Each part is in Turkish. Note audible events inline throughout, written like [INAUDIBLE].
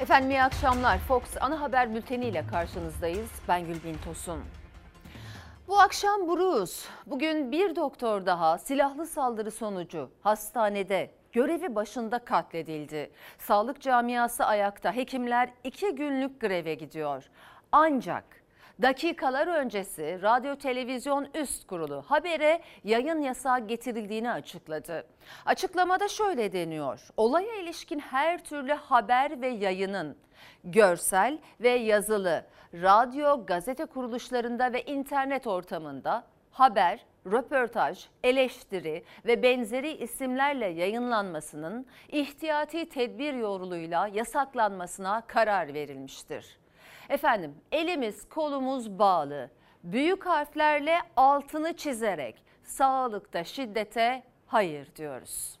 Efendim iyi akşamlar. Fox ana haber bülteni ile karşınızdayız. Ben Gülbin Tosun. Bu akşam Buruz. Bugün bir doktor daha silahlı saldırı sonucu hastanede görevi başında katledildi. Sağlık camiası ayakta. Hekimler iki günlük greve gidiyor. Ancak dakikalar öncesi Radyo Televizyon Üst Kurulu habere yayın yasağı getirildiğini açıkladı. Açıklamada şöyle deniyor. Olaya ilişkin her türlü haber ve yayının görsel ve yazılı radyo, gazete kuruluşlarında ve internet ortamında haber, röportaj, eleştiri ve benzeri isimlerle yayınlanmasının ihtiyati tedbir yoluyla yasaklanmasına karar verilmiştir. Efendim elimiz kolumuz bağlı. Büyük harflerle altını çizerek sağlıkta şiddete hayır diyoruz.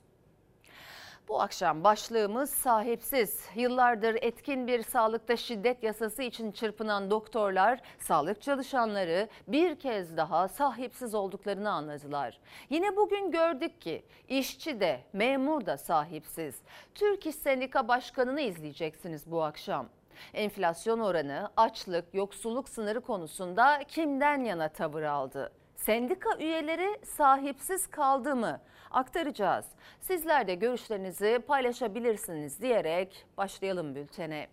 Bu akşam başlığımız sahipsiz. Yıllardır etkin bir sağlıkta şiddet yasası için çırpınan doktorlar, sağlık çalışanları bir kez daha sahipsiz olduklarını anladılar. Yine bugün gördük ki işçi de memur da sahipsiz. Türk İş Sendika Başkanı'nı izleyeceksiniz bu akşam. Enflasyon oranı, açlık, yoksulluk sınırı konusunda kimden yana tavır aldı? Sendika üyeleri sahipsiz kaldı mı? Aktaracağız. Sizler de görüşlerinizi paylaşabilirsiniz diyerek başlayalım bültene.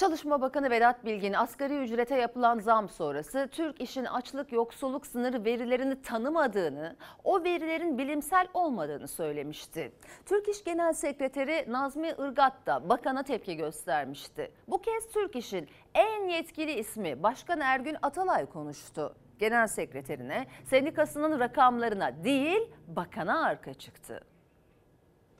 Çalışma Bakanı Vedat Bilgin asgari ücrete yapılan zam sonrası Türk İş'in açlık yoksulluk sınırı verilerini tanımadığını, o verilerin bilimsel olmadığını söylemişti. Türk İş Genel Sekreteri Nazmi Irgat da bakana tepki göstermişti. Bu kez Türk İş'in en yetkili ismi Başkan Ergün Atalay konuştu. Genel Sekreterine sendikasının rakamlarına değil bakana arka çıktı.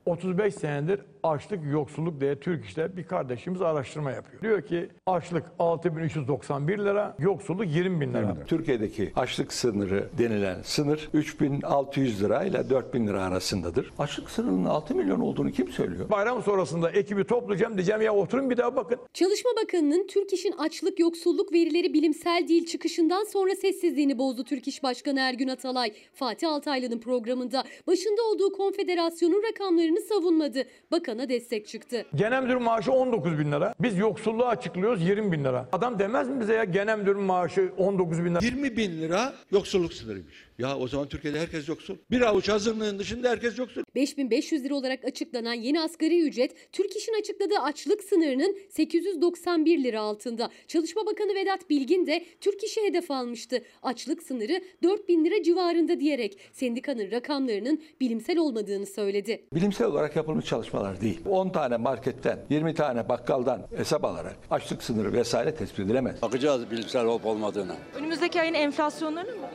35 senedir açlık, yoksulluk diye Türk İş'te bir kardeşimiz araştırma yapıyor. Diyor ki açlık 6391 lira, yoksulluk 20 bin lira. Türkiye'deki açlık sınırı denilen sınır 3600 lira ile 4000 lira arasındadır. Açlık sınırının 6 milyon olduğunu kim söylüyor? Bayram sonrasında ekibi toplayacağım diyeceğim ya oturun bir daha bakın. Çalışma Bakanı'nın Türk İş'in açlık yoksulluk verileri bilimsel değil çıkışından sonra sessizliğini bozdu Türk İş Başkanı Ergün Atalay. Fatih Altaylı'nın programında başında olduğu konfederasyonun rakamlarını savunmadı. Bakana destek çıktı. Genel müdür maaşı 19 bin lira. Biz yoksulluğu açıklıyoruz 20 bin lira. Adam demez mi bize ya genel müdür maaşı 19 bin lira? 20 bin lira yoksulluk sınırıymış. Ya o zaman Türkiye'de herkes yoksul. Bir avuç azınlığın dışında herkes yoksul. 5500 lira olarak açıklanan yeni asgari ücret Türk İş'in açıkladığı açlık sınırının 891 lira altında. Çalışma Bakanı Vedat Bilgin de Türk İş'i hedef almıştı. Açlık sınırı 4000 lira civarında diyerek sendikanın rakamlarının bilimsel olmadığını söyledi. Bilimsel olarak yapılmış çalışmalar değil. 10 tane marketten, 20 tane bakkaldan hesap alarak açlık sınırı vesaire tespit edilemez. Bakacağız bilimsel olup olmadığına. Önümüzdeki ayın enflasyonlarını mı?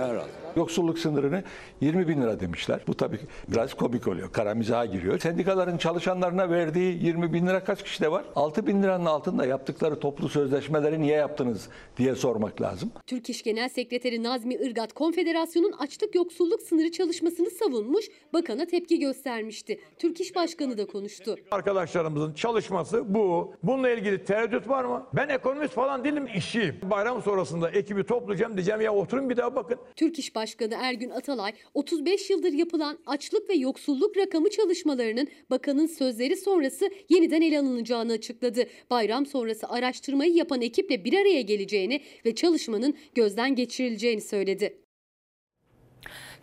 Herhalde. Yoksulluk sınırını 20 bin lira demişler. Bu tabii biraz komik oluyor. Kara mizaha giriyor. Sendikaların çalışanlarına verdiği 20 bin lira kaç kişide var? 6 bin liranın altında yaptıkları toplu sözleşmeleri niye yaptınız diye sormak lazım. Türk İş Genel Sekreteri Nazmi Irgat konfederasyonun açlık yoksulluk sınırı çalışmasını savunmuş, bakana tepki göstermişti. Türk İş Başkanı da konuştu. Arkadaşlarımızın çalışması bu. Bununla ilgili tereddüt var mı? Ben ekonomist falan değilim, işçiyim. Bayram sonrasında ekibi toplayacağım diyeceğim ya oturun bir daha bakın. Türk İş Başkanı Ergün Atalay 35 yıldır yapılan açlık ve yoksulluk rakamı çalışmalarının bakanın sözleri sonrası yeniden ele alınacağını açıkladı. Bayram sonrası araştırmayı yapan ekiple bir araya geleceğini ve çalışmanın gözden geçirileceğini söyledi.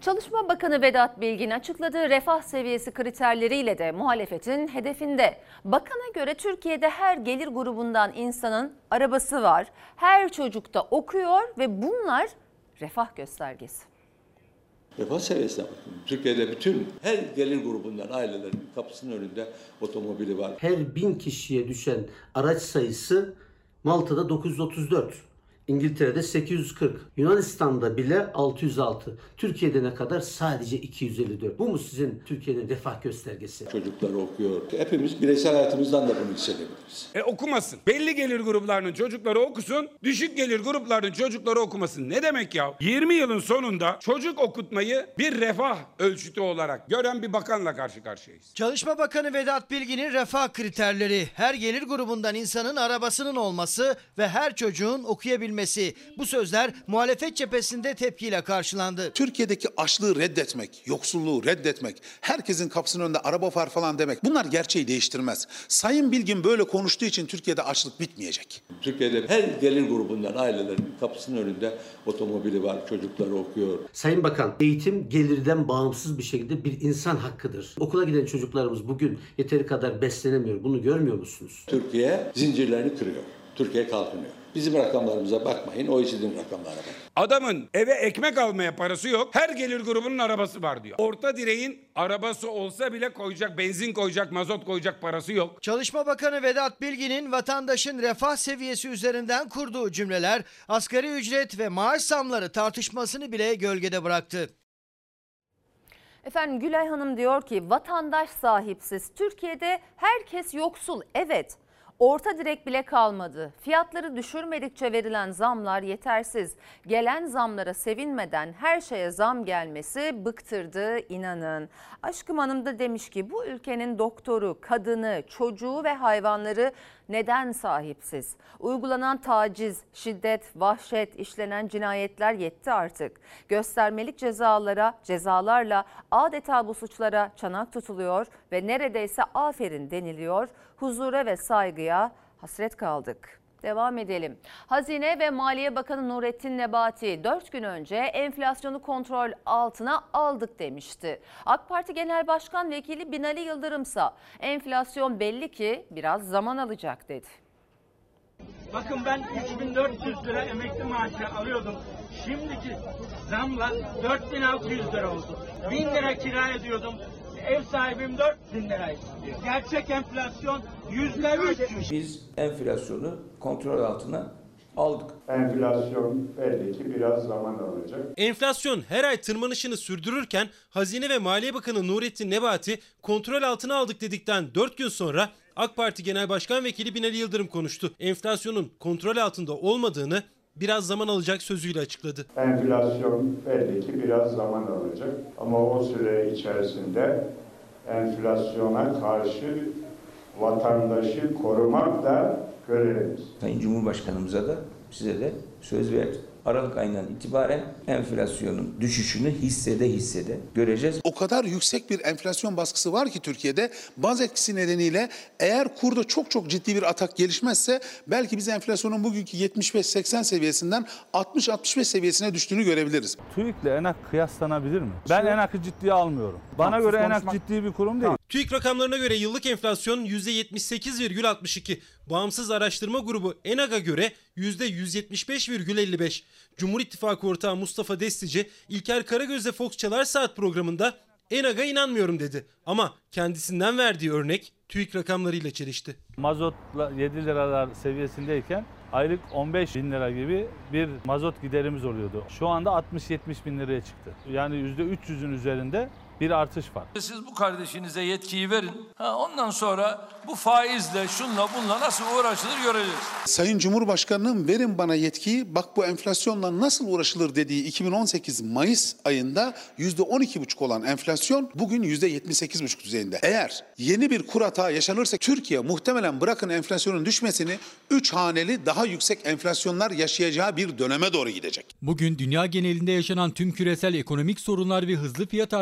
Çalışma Bakanı Vedat Bilgin açıkladığı refah seviyesi kriterleriyle de muhalefetin hedefinde. Bakana göre Türkiye'de her gelir grubundan insanın arabası var. Her çocuk da okuyor ve bunlar refah göstergesi. Refah seviyesine bakın. Türkiye'de bütün her gelir grubundan ailelerin kapısının önünde otomobili var. Her bin kişiye düşen araç sayısı Malta'da 934. İngiltere'de 840, Yunanistan'da bile 606. Türkiye'de ne kadar? Sadece 254. Bu mu sizin Türkiye'nin refah göstergesi? Çocuklar okuyor. Hepimiz bireysel hayatımızdan da bunu hissedebiliriz. E okumasın. Belli gelir gruplarının çocukları okusun, düşük gelir gruplarının çocukları okumasın. Ne demek ya? 20 yılın sonunda çocuk okutmayı bir refah ölçütü olarak gören bir bakanla karşı karşıyayız. Çalışma Bakanı Vedat Bilgin'in refah kriterleri her gelir grubundan insanın arabasının olması ve her çocuğun okuyabilmesi verilmesi. Bu sözler muhalefet cephesinde tepkiyle karşılandı. Türkiye'deki açlığı reddetmek, yoksulluğu reddetmek, herkesin kapısının önünde araba var falan demek bunlar gerçeği değiştirmez. Sayın Bilgin böyle konuştuğu için Türkiye'de açlık bitmeyecek. Türkiye'de her gelir grubundan ailelerin kapısının önünde otomobili var, çocukları okuyor. Sayın Bakan, eğitim gelirden bağımsız bir şekilde bir insan hakkıdır. Okula giden çocuklarımız bugün yeteri kadar beslenemiyor. Bunu görmüyor musunuz? Türkiye zincirlerini kırıyor. Türkiye kalkınıyor. Bizim rakamlarımıza bakmayın, OECD'nin rakamlarına bakın. Adamın eve ekmek almaya parası yok. Her gelir grubunun arabası var diyor. Orta direğin arabası olsa bile koyacak, benzin koyacak, mazot koyacak parası yok. Çalışma Bakanı Vedat Bilgin'in vatandaşın refah seviyesi üzerinden kurduğu cümleler asgari ücret ve maaş zamları tartışmasını bile gölgede bıraktı. Efendim Gülay Hanım diyor ki vatandaş sahipsiz. Türkiye'de herkes yoksul. Evet. Orta direk bile kalmadı. Fiyatları düşürmedikçe verilen zamlar yetersiz. Gelen zamlara sevinmeden her şeye zam gelmesi bıktırdı inanın. Aşkım Hanım da demiş ki bu ülkenin doktoru, kadını, çocuğu ve hayvanları neden sahipsiz? Uygulanan taciz, şiddet, vahşet, işlenen cinayetler yetti artık. Göstermelik cezalara, cezalarla adeta bu suçlara çanak tutuluyor ve neredeyse aferin deniliyor. Huzura ve saygıya hasret kaldık. Devam edelim. Hazine ve Maliye Bakanı Nurettin Nebati 4 gün önce enflasyonu kontrol altına aldık demişti. AK Parti Genel Başkan Vekili Binali Yıldırımsa enflasyon belli ki biraz zaman alacak dedi. Bakın ben 3400 lira emekli maaşı alıyordum. Şimdiki zamla 4600 lira oldu. 1000 lira kira ödüyordum. Ev sahibim 4000 lira istiyor. Gerçek enflasyon %300. Biz enflasyonu kontrol altına aldık. Enflasyon belli ki biraz zaman alacak. Enflasyon her ay tırmanışını sürdürürken Hazine ve Maliye Bakanı Nurettin Nebati kontrol altına aldık dedikten 4 gün sonra AK Parti Genel Başkan Vekili Binali Yıldırım konuştu. Enflasyonun kontrol altında olmadığını biraz zaman alacak sözüyle açıkladı. Enflasyon belli ki biraz zaman alacak ama o süre içerisinde enflasyona karşı vatandaşı korumak da görevimiz. Sayın Cumhurbaşkanımıza da size de söz verdik. Aralık ayından itibaren enflasyonun düşüşünü hissede hissede göreceğiz. O kadar yüksek bir enflasyon baskısı var ki Türkiye'de baz etkisi nedeniyle eğer kurda çok çok ciddi bir atak gelişmezse belki biz enflasyonun bugünkü 75-80 seviyesinden 60-65 seviyesine düştüğünü görebiliriz. TÜİK'le ENAK kıyaslanabilir mi? Ben ENAK'ı ciddiye almıyorum. Bana göre ENAK ciddi bir kurum değil. TÜİK rakamlarına göre yıllık enflasyon %78,62. Bağımsız araştırma grubu ENAG'a göre %175,55. Cumhur İttifakı ortağı Mustafa Destici, İlker Karagöz'le Fox Çalar Saat programında ENAG'a inanmıyorum dedi. Ama kendisinden verdiği örnek TÜİK rakamlarıyla çelişti. Mazotla 7 liralar seviyesindeyken aylık 15 bin lira gibi bir mazot giderimiz oluyordu. Şu anda 60-70 bin liraya çıktı. Yani %300'ün üzerinde bir artış var. Siz bu kardeşinize yetkiyi verin. Ha, ondan sonra bu faizle, şunla, bunla nasıl uğraşılır göreceğiz. Sayın Cumhurbaşkanı'nın verin bana yetkiyi bak bu enflasyonla nasıl uğraşılır dediği 2018 Mayıs ayında %12,5 olan enflasyon bugün %78,5 düzeyinde. Eğer yeni bir kur hata yaşanırsa Türkiye muhtemelen bırakın enflasyonun düşmesini 3 haneli daha yüksek enflasyonlar yaşayacağı bir döneme doğru gidecek. Bugün dünya genelinde yaşanan tüm küresel ekonomik sorunlar ve hızlı fiyat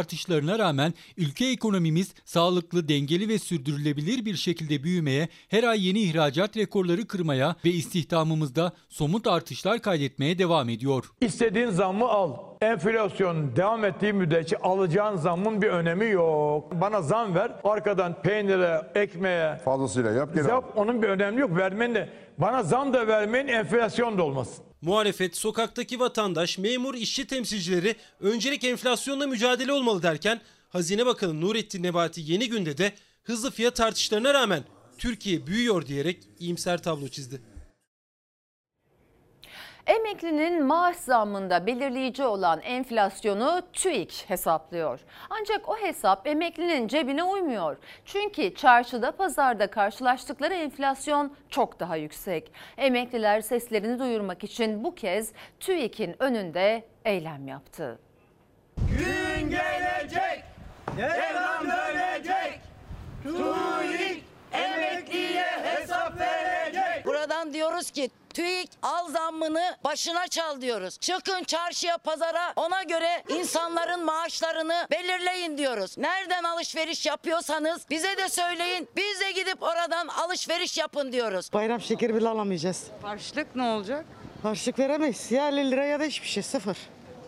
artışlarına rağmen ülke ekonomimiz sağlıklı, dengeli ve sürdürülebilir bir şekilde büyümeye, her ay yeni ihracat rekorları kırmaya ve istihdamımızda somut artışlar kaydetmeye devam ediyor. İstediğin zammı al. Enflasyon devam ettiği müddetçe alacağın zammın bir önemi yok. Bana zam ver, arkadan peynire, ekmeğe Fazlasıyla yap geri al. yap onun bir önemi yok. Vermenin de bana zam da vermeyin, enflasyon da olmasın. Muhalefet, sokaktaki vatandaş, memur, işçi temsilcileri öncelik enflasyonla mücadele olmalı derken Hazine Bakanı Nurettin Nebati yeni günde de hızlı fiyat artışlarına rağmen Türkiye büyüyor diyerek iyimser tablo çizdi. Emeklinin maaş zammında belirleyici olan enflasyonu TÜİK hesaplıyor. Ancak o hesap emeklinin cebine uymuyor. Çünkü çarşıda pazarda karşılaştıkları enflasyon çok daha yüksek. Emekliler seslerini duyurmak için bu kez TÜİK'in önünde eylem yaptı. Gün gelecek, devran dönecek. TÜİK emekliye hesap verecek. Buradan diyoruz ki TÜİK al zammını başına çal diyoruz. Çıkın çarşıya pazara ona göre insanların maaşlarını belirleyin diyoruz. Nereden alışveriş yapıyorsanız bize de söyleyin. Biz de gidip oradan alışveriş yapın diyoruz. Bayram şekeri bile alamayacağız. Harçlık ne olacak? Harçlık veremeyiz. Ya 50 lira ya da hiçbir şey sıfır.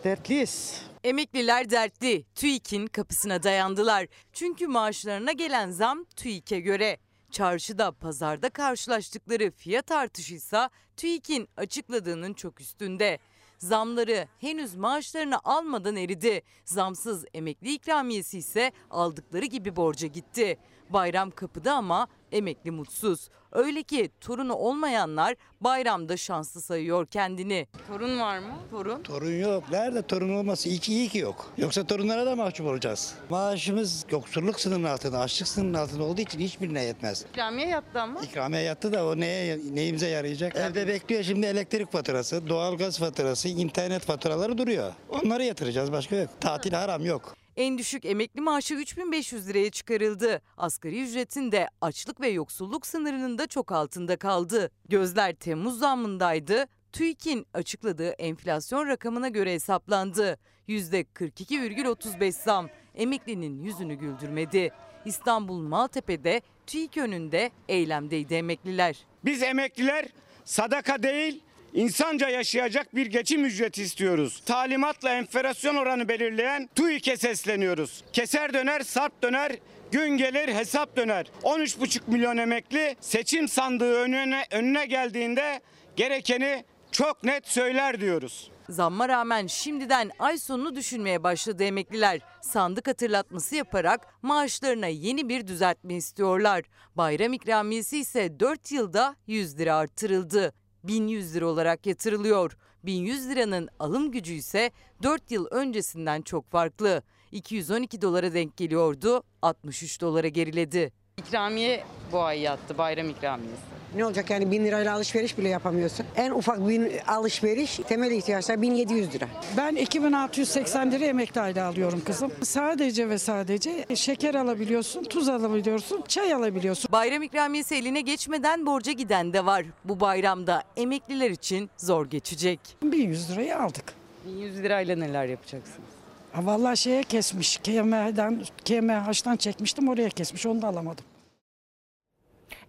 Dertliyiz. Emekliler dertli. TÜİK'in kapısına dayandılar. Çünkü maaşlarına gelen zam TÜİK'e göre. Çarşıda, pazarda karşılaştıkları fiyat artışıysa TÜİK'in açıkladığının çok üstünde. Zamları henüz maaşlarını almadan eridi. Zamsız emekli ikramiyesi ise aldıkları gibi borca gitti. Bayram kapıda ama emekli mutsuz. Öyle ki torunu olmayanlar bayramda şanslı sayıyor kendini. Torun var mı? Torun. Torun yok. Nerede torun olması? İyi ki iyi ki yok. Yoksa torunlara da mahcup olacağız. Maaşımız yoksulluk sınırının altında, açlık sınırının altında olduğu için hiçbirine yetmez. İkramiye yattı ama. İkramiye yattı da o neye, neyimize yarayacak? Evde bekliyor şimdi elektrik faturası, doğalgaz faturası, internet faturaları duruyor. Onları yatıracağız başka yok. Tatil haram yok. En düşük emekli maaşı 3500 liraya çıkarıldı. Asgari ücretin de açlık ve yoksulluk sınırının da çok altında kaldı. Gözler Temmuz zammındaydı. TÜİK'in açıkladığı enflasyon rakamına göre hesaplandı. %42,35 zam emeklinin yüzünü güldürmedi. İstanbul Maltepe'de TÜİK önünde eylemdeydi emekliler. Biz emekliler sadaka değil insanca yaşayacak bir geçim ücreti istiyoruz. Talimatla enflasyon oranı belirleyen TÜİK'e sesleniyoruz. Keser döner, sarp döner, gün gelir hesap döner. 13,5 milyon emekli seçim sandığı önüne, önüne geldiğinde gerekeni çok net söyler diyoruz. Zamma rağmen şimdiden ay sonunu düşünmeye başladı emekliler. Sandık hatırlatması yaparak maaşlarına yeni bir düzeltme istiyorlar. Bayram ikramiyesi ise 4 yılda 100 lira artırıldı. 1100 lira olarak yatırılıyor. 1100 liranın alım gücü ise 4 yıl öncesinden çok farklı. 212 dolara denk geliyordu, 63 dolara geriledi. İkramiye bu ay yattı, bayram ikramiyesi. Ne olacak yani 1000 lirayla alışveriş bile yapamıyorsun. En ufak bir alışveriş temel ihtiyaçlar 1700 lira. Ben 2680 lira emekli ayda alıyorum kızım. Sadece ve sadece şeker alabiliyorsun, tuz alabiliyorsun, çay alabiliyorsun. Bayram ikramiyesi eline geçmeden borca giden de var. Bu bayramda emekliler için zor geçecek. 1100 lirayı aldık. 1100 lirayla neler yapacaksınız? Ha, Vallahi şeye kesmiş, KMH'den, KMH'dan çekmiştim oraya kesmiş onu da alamadım.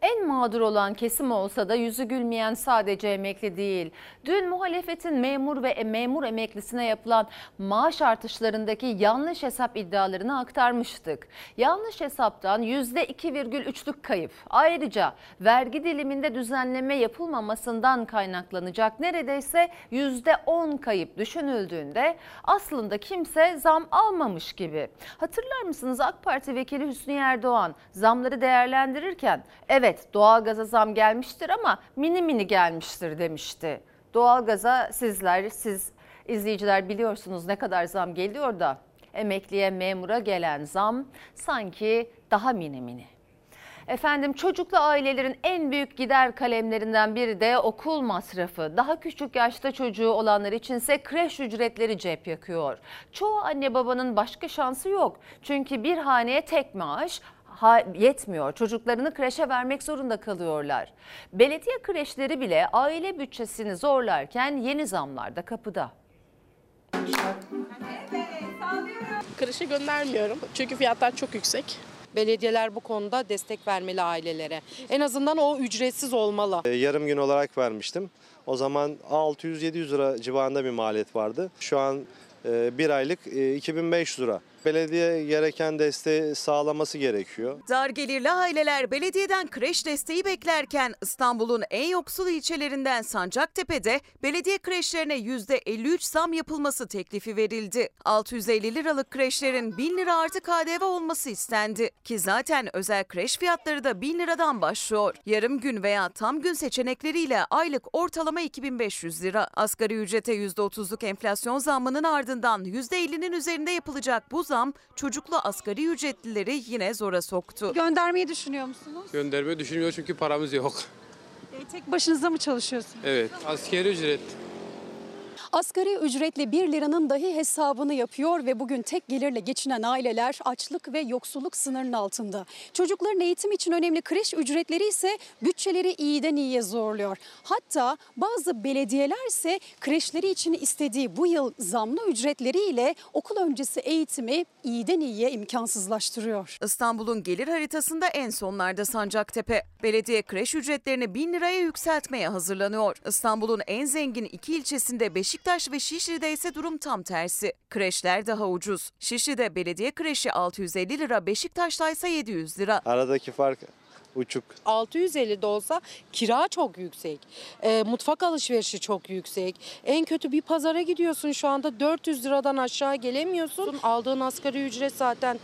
En mağdur olan kesim olsa da yüzü gülmeyen sadece emekli değil. Dün muhalefetin memur ve memur emeklisine yapılan maaş artışlarındaki yanlış hesap iddialarını aktarmıştık. Yanlış hesaptan %2,3'lük kayıp. Ayrıca vergi diliminde düzenleme yapılmamasından kaynaklanacak neredeyse %10 kayıp düşünüldüğünde aslında kimse zam almamış gibi. Hatırlar mısınız AK Parti Vekili Hüsnü Erdoğan zamları değerlendirirken evet doğalgaza zam gelmiştir ama mini mini gelmiştir demişti. Doğalgaza sizler, siz izleyiciler biliyorsunuz ne kadar zam geliyor da emekliye, memura gelen zam sanki daha mini mini. Efendim çocuklu ailelerin en büyük gider kalemlerinden biri de okul masrafı. Daha küçük yaşta çocuğu olanlar içinse kreş ücretleri cep yakıyor. Çoğu anne babanın başka şansı yok. Çünkü bir haneye tek maaş yetmiyor. Çocuklarını kreşe vermek zorunda kalıyorlar. Belediye kreşleri bile aile bütçesini zorlarken yeni zamlar da kapıda. Kreşe göndermiyorum çünkü fiyatlar çok yüksek. Belediyeler bu konuda destek vermeli ailelere. En azından o ücretsiz olmalı. E, Yarım gün olarak vermiştim. O zaman 600-700 lira civarında bir maliyet vardı. Şu an e, bir aylık e, 2500 lira. Belediye gereken desteği sağlaması gerekiyor. Dar gelirli aileler belediyeden kreş desteği beklerken İstanbul'un en yoksul ilçelerinden Sancaktepe'de belediye kreşlerine %53 zam yapılması teklifi verildi. 650 liralık kreşlerin 1000 lira artı KDV olması istendi. Ki zaten özel kreş fiyatları da 1000 liradan başlıyor. Yarım gün veya tam gün seçenekleriyle aylık ortalama 2500 lira. Asgari ücrete %30'luk enflasyon zammının ardından %50'nin üzerinde yapılacak bu zam çocuklu asgari ücretlileri yine zora soktu. Göndermeyi düşünüyor musunuz? Göndermeyi düşünmüyor çünkü paramız yok. E, tek başınıza mı çalışıyorsunuz? Evet, askeri ücret. Asgari ücretli 1 liranın dahi hesabını yapıyor ve bugün tek gelirle geçinen aileler açlık ve yoksulluk sınırının altında. Çocukların eğitim için önemli kreş ücretleri ise bütçeleri iyiden iyiye zorluyor. Hatta bazı belediyeler ise kreşleri için istediği bu yıl zamlı ücretleriyle okul öncesi eğitimi iyiden iyiye imkansızlaştırıyor. İstanbul'un gelir haritasında en sonlarda Sancaktepe. Belediye kreş ücretlerini 1000 liraya yükseltmeye hazırlanıyor. İstanbul'un en zengin iki ilçesinde Beşiktaş ve Şişli'de ise durum tam tersi. Kreşler daha ucuz. Şişli'de belediye kreşi 650 lira, Beşiktaş'ta ise 700 lira. Aradaki fark uçuk. 650 de olsa kira çok yüksek. E, mutfak alışverişi çok yüksek. En kötü bir pazara gidiyorsun şu anda 400 liradan aşağı gelemiyorsun. Aldığın asgari ücret zaten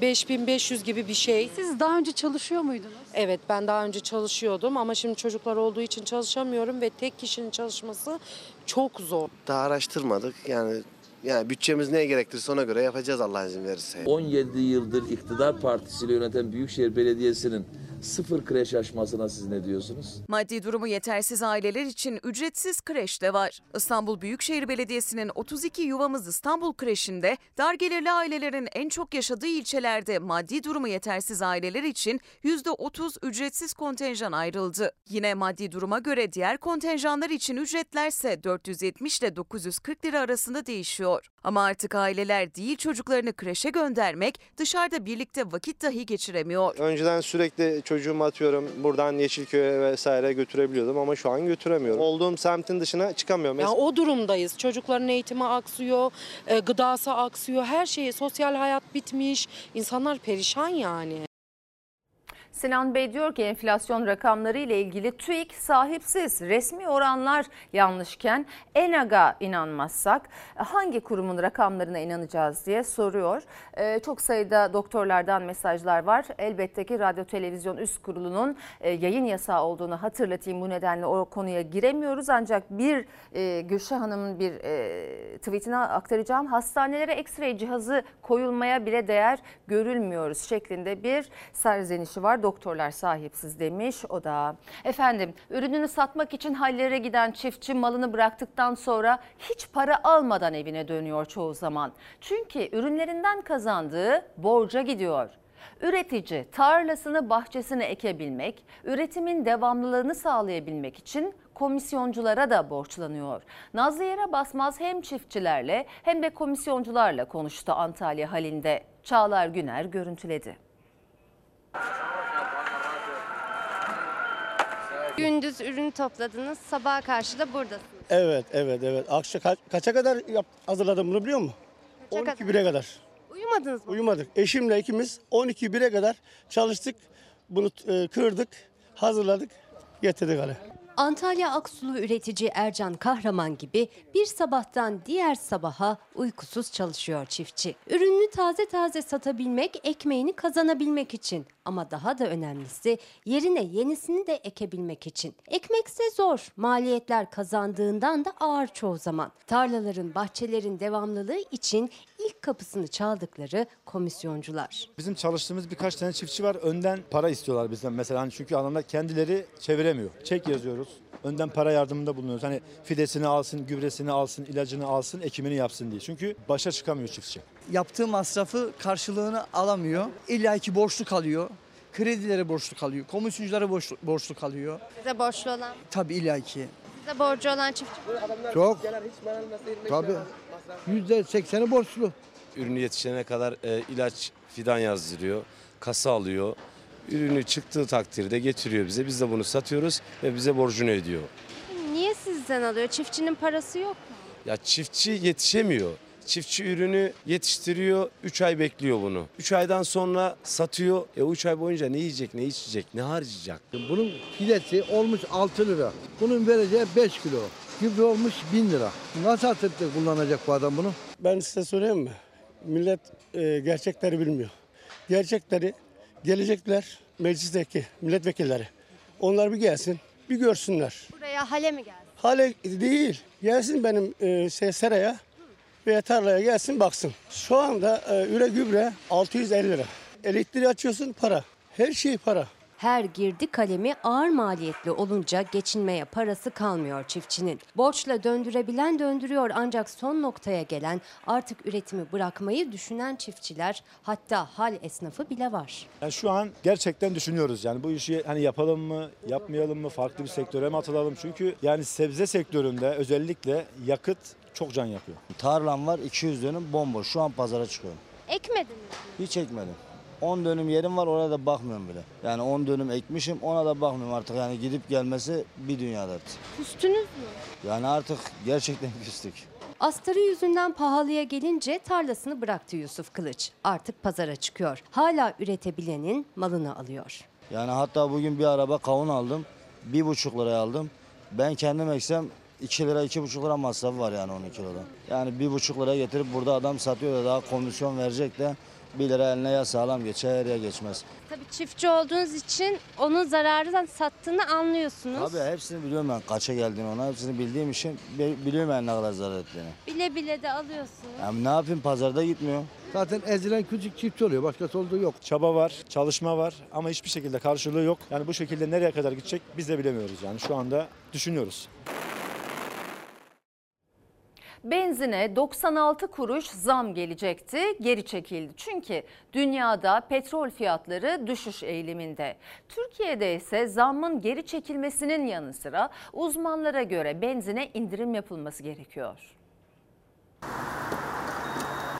5500 gibi bir şey. Siz daha önce çalışıyor muydunuz? Evet ben daha önce çalışıyordum ama şimdi çocuklar olduğu için çalışamıyorum ve tek kişinin çalışması çok zor. Daha araştırmadık yani yani bütçemiz neye gerektirirse ona göre yapacağız Allah izin verirse. 17 yıldır iktidar partisiyle yöneten Büyükşehir Belediyesi'nin sıfır kreş açmasına siz ne diyorsunuz? Maddi durumu yetersiz aileler için ücretsiz kreş de var. İstanbul Büyükşehir Belediyesi'nin 32 Yuvamız İstanbul kreşinde dar gelirli ailelerin en çok yaşadığı ilçelerde maddi durumu yetersiz aileler için %30 ücretsiz kontenjan ayrıldı. Yine maddi duruma göre diğer kontenjanlar için ücretlerse 470 ile 940 lira arasında değişiyor. Ama artık aileler değil çocuklarını kreşe göndermek, dışarıda birlikte vakit dahi geçiremiyor. Önceden sürekli çocuğumu atıyorum buradan Yeşilköy'e vesaire götürebiliyordum ama şu an götüremiyorum. Olduğum semtin dışına çıkamıyorum. Yani o durumdayız. Çocukların eğitimi aksıyor, e, gıdası aksıyor, her şeyi, sosyal hayat bitmiş. İnsanlar perişan yani. Sinan Bey diyor ki enflasyon rakamları ile ilgili TÜİK sahipsiz. Resmi oranlar yanlışken ENAG'a inanmazsak hangi kurumun rakamlarına inanacağız diye soruyor. Ee, çok sayıda doktorlardan mesajlar var. Elbette ki Radyo Televizyon Üst Kurulu'nun e, yayın yasağı olduğunu hatırlatayım. Bu nedenle o konuya giremiyoruz. Ancak bir e, Gülşah Hanım'ın bir e, tweetine aktaracağım. Hastanelere X-ray cihazı koyulmaya bile değer görülmüyoruz şeklinde bir serzenişi var doktorlar sahipsiz demiş o da. Efendim ürününü satmak için hallere giden çiftçi malını bıraktıktan sonra hiç para almadan evine dönüyor çoğu zaman. Çünkü ürünlerinden kazandığı borca gidiyor. Üretici tarlasını bahçesine ekebilmek, üretimin devamlılığını sağlayabilmek için komisyonculara da borçlanıyor. Nazlı Yere Basmaz hem çiftçilerle hem de komisyoncularla konuştu Antalya halinde. Çağlar Güner görüntüledi. Gündüz ürün topladınız, sabaha karşı da buradasınız. Evet, evet, evet. Akşam kaç, kaça kadar yap, hazırladım bunu biliyor musun? Kaça 12 kadar? bire kadar. Uyumadınız mı? Uyumadık. Eşimle ikimiz 12 bire kadar çalıştık. Bunu e, kırdık, hazırladık, getirdik hale. Antalya Aksulu üretici Ercan Kahraman gibi bir sabahtan diğer sabaha uykusuz çalışıyor çiftçi. Ürününü taze taze satabilmek, ekmeğini kazanabilmek için ama daha da önemlisi yerine yenisini de ekebilmek için. Ekmekse zor, maliyetler kazandığından da ağır çoğu zaman. Tarlaların, bahçelerin devamlılığı için ilk kapısını çaldıkları komisyoncular. Bizim çalıştığımız birkaç tane çiftçi var. Önden para istiyorlar bizden mesela. Hani çünkü adamlar kendileri çeviremiyor. Çek yazıyoruz. Önden para yardımında bulunuyoruz. Hani fidesini alsın, gübresini alsın, ilacını alsın, ekimini yapsın diye. Çünkü başa çıkamıyor çiftçi. yaptığı masrafı karşılığını alamıyor. İlla ki borçlu kalıyor. Kredilere borçlu kalıyor. Komisyonculara borçlu, borçlu kalıyor. Size borçlu olan, Tabii illa ki. size borcu olan çiftçi. Çok. Tabii. Yüzde sekseni borçlu. Ürünü yetişene kadar e, ilaç fidan yazdırıyor, kasa alıyor. Ürünü çıktığı takdirde getiriyor bize. Biz de bunu satıyoruz ve bize borcunu ödüyor. Niye sizden alıyor? Çiftçinin parası yok mu? Ya çiftçi yetişemiyor. Çiftçi ürünü yetiştiriyor, 3 ay bekliyor bunu. 3 aydan sonra satıyor. E 3 ay boyunca ne yiyecek, ne içecek, ne harcayacak? Bunun fidesi olmuş 6 lira. Bunun vereceği 5 kilo. Gübre olmuş 1000 lira. Nasıl atıp da kullanacak bu adam bunu? Ben size söyleyeyim mi? Millet e, gerçekleri bilmiyor. Gerçekleri gelecekler meclisteki milletvekilleri. Onlar bir gelsin, bir görsünler. Buraya hale mi geldi? Hale değil, gelsin benim e, şey, seraya veya tarlaya gelsin baksın. Şu anda e, üre gübre 650 lira. Elektriği açıyorsun para. Her şey para. Her girdi kalemi ağır maliyetli olunca geçinmeye parası kalmıyor çiftçinin. Borçla döndürebilen döndürüyor ancak son noktaya gelen artık üretimi bırakmayı düşünen çiftçiler hatta hal esnafı bile var. Yani şu an gerçekten düşünüyoruz yani bu işi hani yapalım mı, yapmayalım mı, farklı bir sektöre mi atılalım? Çünkü yani sebze sektöründe özellikle yakıt çok can yakıyor. Tarlam var 200 dönüm bomboş. Şu an pazara çıkıyorum. Ekmediniz mi? Hiç ekmedim. 10 dönüm yerim var oraya da bakmıyorum bile. Yani 10 dönüm ekmişim ona da bakmıyorum artık. Yani gidip gelmesi bir dünya dert. Küstünüz mü? Yani artık gerçekten [LAUGHS] küstük. Astarı yüzünden pahalıya gelince tarlasını bıraktı Yusuf Kılıç. Artık pazara çıkıyor. Hala üretebilenin malını alıyor. Yani hatta bugün bir araba kavun aldım. Bir buçuk liraya aldım. Ben kendim eksem 2 lira iki buçuk lira masrafı var yani 12 kiloda. Yani bir buçuk liraya getirip burada adam satıyor da daha komisyon verecek de 1 lira eline ya sağlam geçer ya geçmez. Tabii çiftçi olduğunuz için onun zararından sattığını anlıyorsunuz. Tabii hepsini biliyorum ben kaça geldiğini ona hepsini bildiğim için bi- biliyorum ben ne kadar zarar ettiğini. Bile bile de alıyorsunuz. Yani ne yapayım pazarda gitmiyor. Zaten ezilen küçük çiftçi oluyor. Başkası olduğu yok. Çaba var, çalışma var ama hiçbir şekilde karşılığı yok. Yani bu şekilde nereye kadar gidecek biz de bilemiyoruz yani şu anda düşünüyoruz. Benzine 96 kuruş zam gelecekti, geri çekildi. Çünkü dünyada petrol fiyatları düşüş eğiliminde. Türkiye'de ise zammın geri çekilmesinin yanı sıra uzmanlara göre benzine indirim yapılması gerekiyor.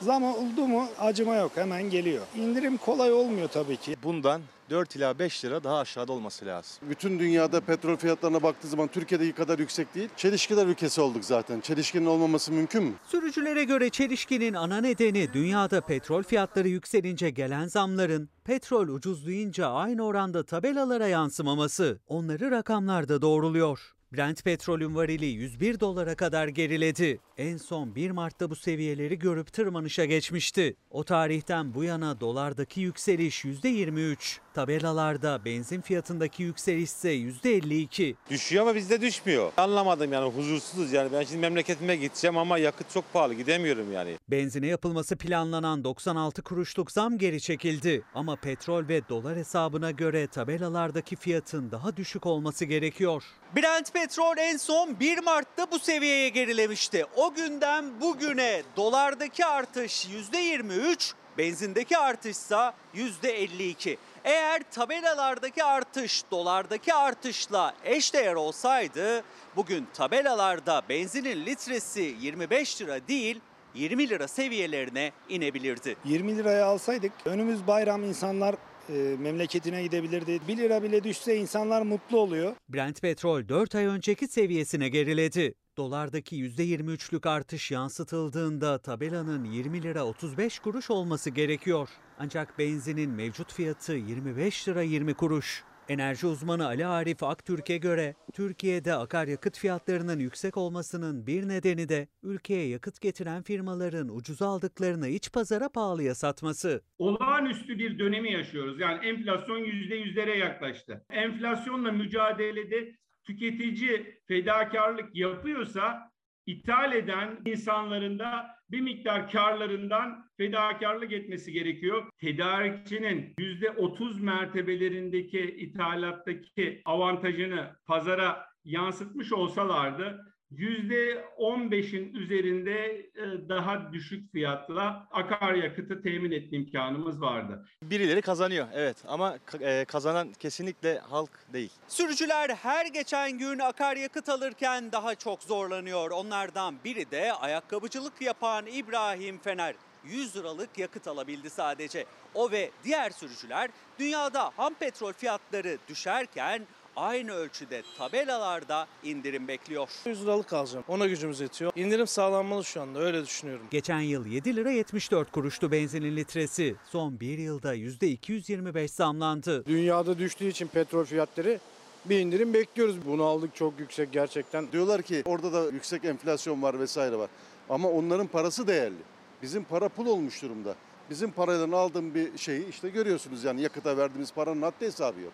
Zam oldu mu acıma yok hemen geliyor. İndirim kolay olmuyor tabii ki. Bundan 4 ila 5 lira daha aşağıda olması lazım. Bütün dünyada petrol fiyatlarına baktığı zaman Türkiye'deki kadar yüksek değil. Çelişkiler ülkesi olduk zaten. Çelişkinin olmaması mümkün mü? Sürücülere göre çelişkinin ana nedeni dünyada petrol fiyatları yükselince gelen zamların petrol ucuzlayınca aynı oranda tabelalara yansımaması onları rakamlarda doğruluyor. Brent petrolün varili 101 dolara kadar geriledi. En son 1 Mart'ta bu seviyeleri görüp tırmanışa geçmişti. O tarihten bu yana dolardaki yükseliş %23. Tabelalarda benzin fiyatındaki yükseliş ise %52. Düşüyor ama bizde düşmüyor. Anlamadım yani huzursuzuz yani. Ben şimdi memleketime gideceğim ama yakıt çok pahalı gidemiyorum yani. Benzine yapılması planlanan 96 kuruşluk zam geri çekildi. Ama petrol ve dolar hesabına göre tabelalardaki fiyatın daha düşük olması gerekiyor. Brent petrol en son 1 Mart'ta bu seviyeye gerilemişti. O günden bugüne dolardaki artış %23, benzindeki artışsa %52. Eğer tabelalardaki artış dolardaki artışla eşdeğer olsaydı bugün tabelalarda benzinin litresi 25 lira değil 20 lira seviyelerine inebilirdi. 20 liraya alsaydık önümüz bayram insanlar e, memleketine gidebilirdi. 1 lira bile düşse insanlar mutlu oluyor. Brent petrol 4 ay önceki seviyesine geriledi. Dolardaki %23'lük artış yansıtıldığında tabelanın 20 lira 35 kuruş olması gerekiyor. Ancak benzinin mevcut fiyatı 25 lira 20 kuruş. Enerji uzmanı Ali Arif Aktürk'e göre Türkiye'de akaryakıt fiyatlarının yüksek olmasının bir nedeni de ülkeye yakıt getiren firmaların ucuz aldıklarını iç pazara pahalıya satması. olağanüstü bir dönemi yaşıyoruz. Yani enflasyon yüzde yüzlere yaklaştı. Enflasyonla mücadelede tüketici fedakarlık yapıyorsa ithal eden insanların da bir miktar karlarından fedakarlık etmesi gerekiyor. Tedarikçinin yüzde 30 mertebelerindeki ithalattaki avantajını pazara yansıtmış olsalardı yüzde 15'in üzerinde e, daha düşük fiyatla akaryakıtı temin etme imkanımız vardı. Birileri kazanıyor evet ama e, kazanan kesinlikle halk değil. Sürücüler her geçen gün akaryakıt alırken daha çok zorlanıyor. Onlardan biri de ayakkabıcılık yapan İbrahim Fener. 100 liralık yakıt alabildi sadece. O ve diğer sürücüler dünyada ham petrol fiyatları düşerken aynı ölçüde tabelalarda indirim bekliyor. 100 liralık alacağım. Ona gücümüz yetiyor. İndirim sağlanmalı şu anda öyle düşünüyorum. Geçen yıl 7 lira 74 kuruştu benzinin litresi. Son bir yılda %225 zamlandı. Dünyada düştüğü için petrol fiyatları bir indirim bekliyoruz. Bunu aldık çok yüksek gerçekten. Diyorlar ki orada da yüksek enflasyon var vesaire var. Ama onların parası değerli. Bizim para pul olmuş durumda. Bizim paradan aldığım bir şeyi işte görüyorsunuz yani yakıta verdiğimiz paranın haddi hesabı yok.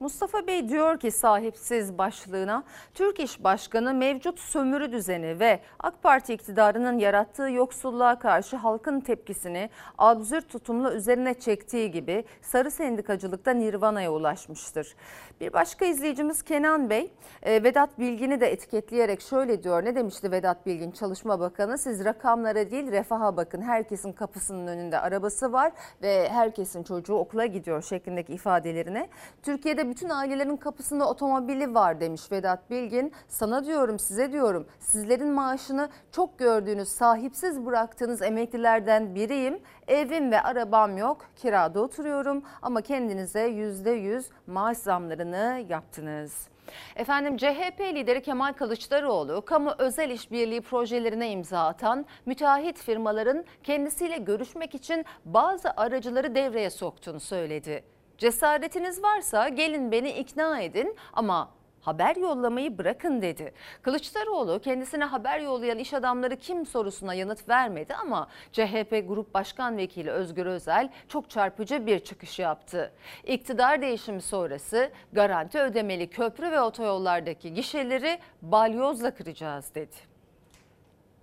Mustafa Bey diyor ki sahipsiz başlığına Türk İş Başkanı mevcut sömürü düzeni ve AK Parti iktidarının yarattığı yoksulluğa karşı halkın tepkisini absürt tutumla üzerine çektiği gibi sarı sendikacılıkta Nirvana'ya ulaşmıştır. Bir başka izleyicimiz Kenan Bey e, Vedat Bilgin'i de etiketleyerek şöyle diyor. Ne demişti Vedat Bilgin Çalışma Bakanı? Siz rakamlara değil refaha bakın. Herkesin kapısının önünde arabası var ve herkesin çocuğu okula gidiyor şeklindeki ifadelerine. Türkiye'de bütün ailelerin kapısında otomobili var demiş Vedat Bilgin. Sana diyorum size diyorum sizlerin maaşını çok gördüğünüz sahipsiz bıraktığınız emeklilerden biriyim. Evim ve arabam yok kirada oturuyorum ama kendinize %100 maaş zamlarını yaptınız. Efendim CHP lideri Kemal Kılıçdaroğlu kamu özel işbirliği projelerine imza atan müteahhit firmaların kendisiyle görüşmek için bazı aracıları devreye soktuğunu söyledi. Cesaretiniz varsa gelin beni ikna edin ama haber yollamayı bırakın dedi. Kılıçdaroğlu kendisine haber yollayan iş adamları kim sorusuna yanıt vermedi ama CHP Grup Başkan Vekili Özgür Özel çok çarpıcı bir çıkış yaptı. İktidar değişimi sonrası garanti ödemeli köprü ve otoyollardaki gişeleri balyozla kıracağız dedi.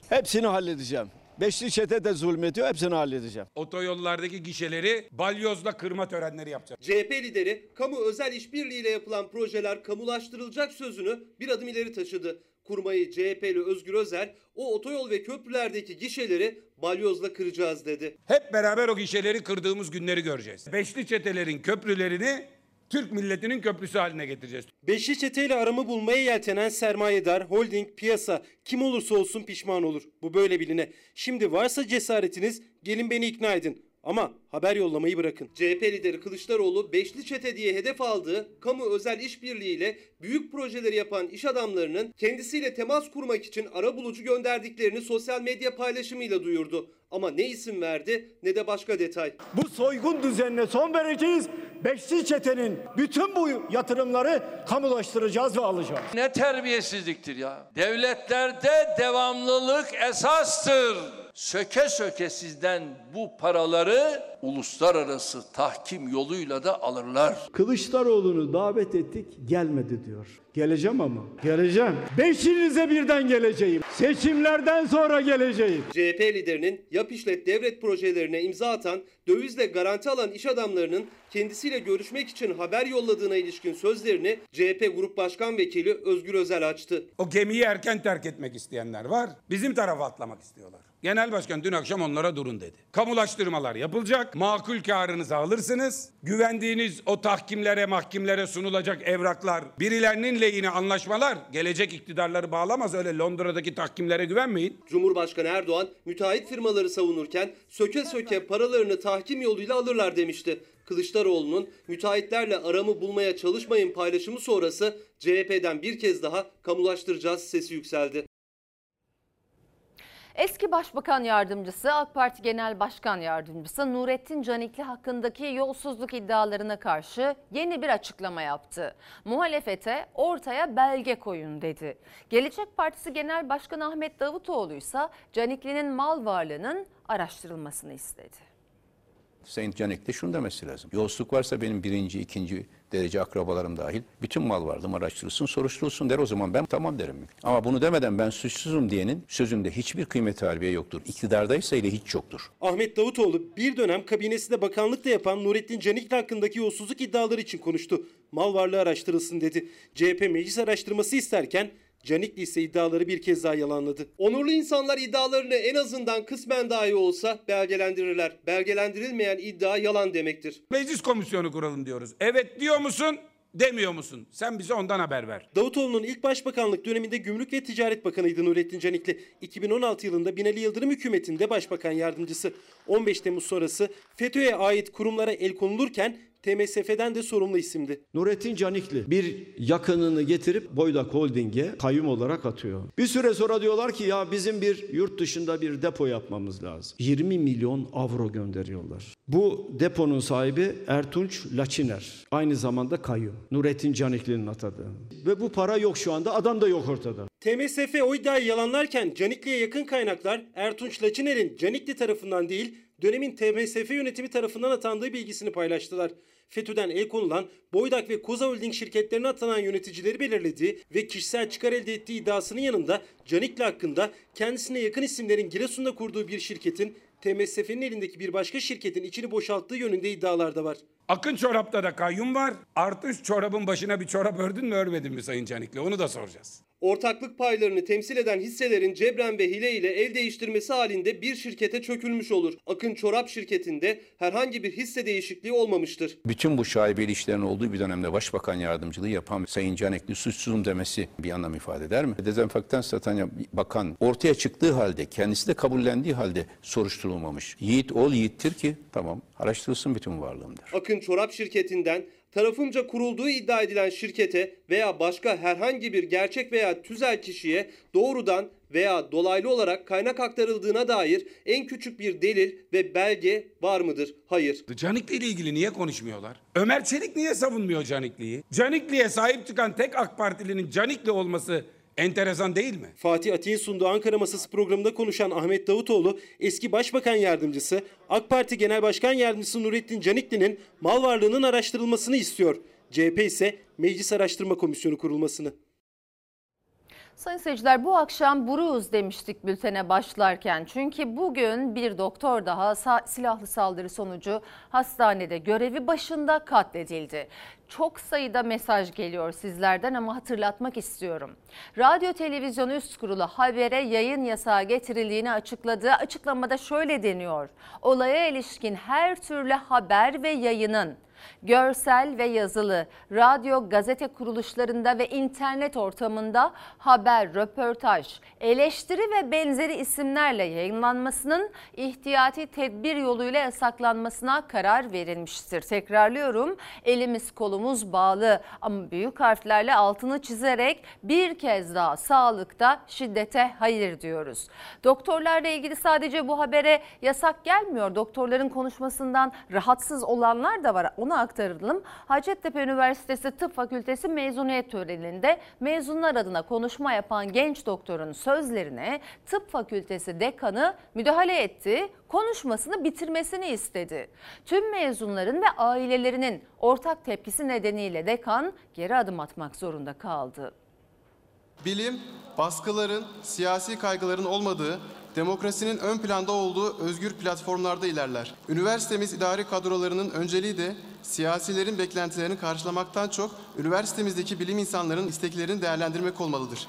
Hepsini halledeceğim. Beşli çete de zulmediyor hepsini halledeceğim. Otoyollardaki gişeleri balyozla kırma törenleri yapacağız. CHP lideri kamu özel işbirliğiyle yapılan projeler kamulaştırılacak sözünü bir adım ileri taşıdı. Kurmayı CHP'li Özgür Özel o otoyol ve köprülerdeki gişeleri balyozla kıracağız dedi. Hep beraber o gişeleri kırdığımız günleri göreceğiz. Beşli çetelerin köprülerini Türk milletinin köprüsü haline getireceğiz. Beşli çeteyle aramı bulmaya yeltenen sermayedar, holding, piyasa kim olursa olsun pişman olur. Bu böyle biline. Şimdi varsa cesaretiniz gelin beni ikna edin. Ama haber yollamayı bırakın. CHP lideri Kılıçdaroğlu beşli çete diye hedef aldığı kamu özel işbirliğiyle büyük projeleri yapan iş adamlarının kendisiyle temas kurmak için ara bulucu gönderdiklerini sosyal medya paylaşımıyla duyurdu. Ama ne isim verdi ne de başka detay. Bu soygun düzenine son vereceğiz. Beşli çetenin bütün bu yatırımları kamulaştıracağız ve alacağız. Ne terbiyesizliktir ya. Devletlerde devamlılık esastır. Söke söke sizden bu paraları uluslararası tahkim yoluyla da alırlar. Kılıçdaroğlu'nu davet ettik gelmedi diyor. Geleceğim ama. Geleceğim. Beşinize birden geleceğim. Seçimlerden sonra geleceğim. CHP liderinin yap işlet devlet projelerine imza atan, dövizle garanti alan iş adamlarının kendisiyle görüşmek için haber yolladığına ilişkin sözlerini CHP Grup Başkan Vekili Özgür Özel açtı. O gemiyi erken terk etmek isteyenler var. Bizim tarafa atlamak istiyorlar. Genel Başkan dün akşam onlara durun dedi. Kamulaştırmalar yapılacak. Makul karınızı alırsınız. Güvendiğiniz o tahkimlere, mahkemlere sunulacak evraklar, birilerinin lehine anlaşmalar gelecek iktidarları bağlamaz. Öyle Londra'daki tahkimlere güvenmeyin. Cumhurbaşkanı Erdoğan müteahhit firmaları savunurken söke söke paralarını tahkim yoluyla alırlar demişti. Kılıçdaroğlu'nun müteahhitlerle aramı bulmaya çalışmayın paylaşımı sonrası CHP'den bir kez daha kamulaştıracağız sesi yükseldi. Eski Başbakan Yardımcısı AK Parti Genel Başkan Yardımcısı Nurettin Canikli hakkındaki yolsuzluk iddialarına karşı yeni bir açıklama yaptı. Muhalefete ortaya belge koyun dedi. Gelecek Partisi Genel Başkanı Ahmet Davutoğlu ise Canikli'nin mal varlığının araştırılmasını istedi. Sayın Canik'te şunu demesi lazım. Yolsuzluk varsa benim birinci, ikinci derece akrabalarım dahil bütün mal vardım araştırılsın, soruşturulsun der o zaman ben tamam derim. Ama bunu demeden ben suçsuzum diyenin sözünde hiçbir kıymet harbiye yoktur. İktidardaysa ile hiç yoktur. Ahmet Davutoğlu bir dönem kabinesinde bakanlık da yapan Nurettin Canikli hakkındaki yolsuzluk iddiaları için konuştu. Mal varlığı araştırılsın dedi. CHP meclis araştırması isterken Canikli ise iddiaları bir kez daha yalanladı. Onurlu insanlar iddialarını en azından kısmen dahi olsa belgelendirirler. Belgelendirilmeyen iddia yalan demektir. Meclis komisyonu kuralım diyoruz. Evet diyor musun? Demiyor musun? Sen bize ondan haber ver. Davutoğlu'nun ilk başbakanlık döneminde Gümrük ve Ticaret Bakanıydı Nurettin Canikli. 2016 yılında Binali Yıldırım hükümetinde başbakan yardımcısı. 15 Temmuz sonrası FETÖ'ye ait kurumlara el konulurken TMSF'den de sorumlu isimdi. Nurettin Canikli bir yakınını getirip Boydak Holding'e kayyum olarak atıyor. Bir süre sonra diyorlar ki ya bizim bir yurt dışında bir depo yapmamız lazım. 20 milyon avro gönderiyorlar. Bu deponun sahibi Ertunç Laçiner. Aynı zamanda kayyum. Nurettin Canikli'nin atadığı. Ve bu para yok şu anda. Adam da yok ortada. TMSF o iddiayı yalanlarken Canikli'ye yakın kaynaklar Ertunç Laçiner'in Canikli tarafından değil dönemin TMSF yönetimi tarafından atandığı bilgisini paylaştılar. FETÖ'den el konulan Boydak ve Koza Holding şirketlerine atanan yöneticileri belirlediği ve kişisel çıkar elde ettiği iddiasının yanında Canikli hakkında kendisine yakın isimlerin Giresun'da kurduğu bir şirketin TMSF'nin elindeki bir başka şirketin içini boşalttığı yönünde iddialar da var. Akın çorapta da kayyum var. Artı üst çorabın başına bir çorap ördün mü örmedin mi Sayın Canikli? Onu da soracağız. Ortaklık paylarını temsil eden hisselerin cebren ve hile ile el değiştirmesi halinde bir şirkete çökülmüş olur. Akın Çorap şirketinde herhangi bir hisse değişikliği olmamıştır. Bütün bu şaibeli işlerin olduğu bir dönemde başbakan yardımcılığı yapan Sayın Canekli suçsuzum demesi bir anlam ifade eder mi? Dezenfektan satan bakan ortaya çıktığı halde kendisi de kabullendiği halde soruşturulmamış. Yiğit ol yiğittir ki tamam araştırılsın bütün varlığımdır. Akın Çorap şirketinden tarafımca kurulduğu iddia edilen şirkete veya başka herhangi bir gerçek veya tüzel kişiye doğrudan veya dolaylı olarak kaynak aktarıldığına dair en küçük bir delil ve belge var mıdır? Hayır. Canikli ile ilgili niye konuşmuyorlar? Ömer Çelik niye savunmuyor Canikli'yi? Canikli'ye sahip çıkan tek AK Partilinin Canikli olması enteresan değil mi? Fatih Atik'in sunduğu Ankara Masası programında konuşan Ahmet Davutoğlu, eski Başbakan Yardımcısı, AK Parti Genel Başkan Yardımcısı Nurettin Canikli'nin mal varlığının araştırılmasını istiyor. CHP ise Meclis Araştırma Komisyonu kurulmasını. Sayın seyirciler bu akşam buruz demiştik bültene başlarken. Çünkü bugün bir doktor daha silahlı saldırı sonucu hastanede görevi başında katledildi. Çok sayıda mesaj geliyor sizlerden ama hatırlatmak istiyorum. Radyo Televizyon Üst Kurulu habere yayın yasağı getirildiğini açıkladı. Açıklamada şöyle deniyor. Olaya ilişkin her türlü haber ve yayının görsel ve yazılı, radyo, gazete kuruluşlarında ve internet ortamında haber, röportaj, eleştiri ve benzeri isimlerle yayınlanmasının ihtiyati tedbir yoluyla yasaklanmasına karar verilmiştir. Tekrarlıyorum, elimiz kolumuz bağlı ama büyük harflerle altını çizerek bir kez daha sağlıkta şiddete hayır diyoruz. Doktorlarla ilgili sadece bu habere yasak gelmiyor. Doktorların konuşmasından rahatsız olanlar da var. Onu aktaralım. Hacettepe Üniversitesi Tıp Fakültesi mezuniyet töreninde mezunlar adına konuşma yapan genç doktorun sözlerine Tıp Fakültesi dekanı müdahale etti. Konuşmasını bitirmesini istedi. Tüm mezunların ve ailelerinin ortak tepkisi nedeniyle dekan geri adım atmak zorunda kaldı. Bilim, baskıların, siyasi kaygıların olmadığı, demokrasinin ön planda olduğu özgür platformlarda ilerler. Üniversitemiz idari kadrolarının önceliği de siyasilerin beklentilerini karşılamaktan çok üniversitemizdeki bilim insanlarının isteklerini değerlendirmek olmalıdır.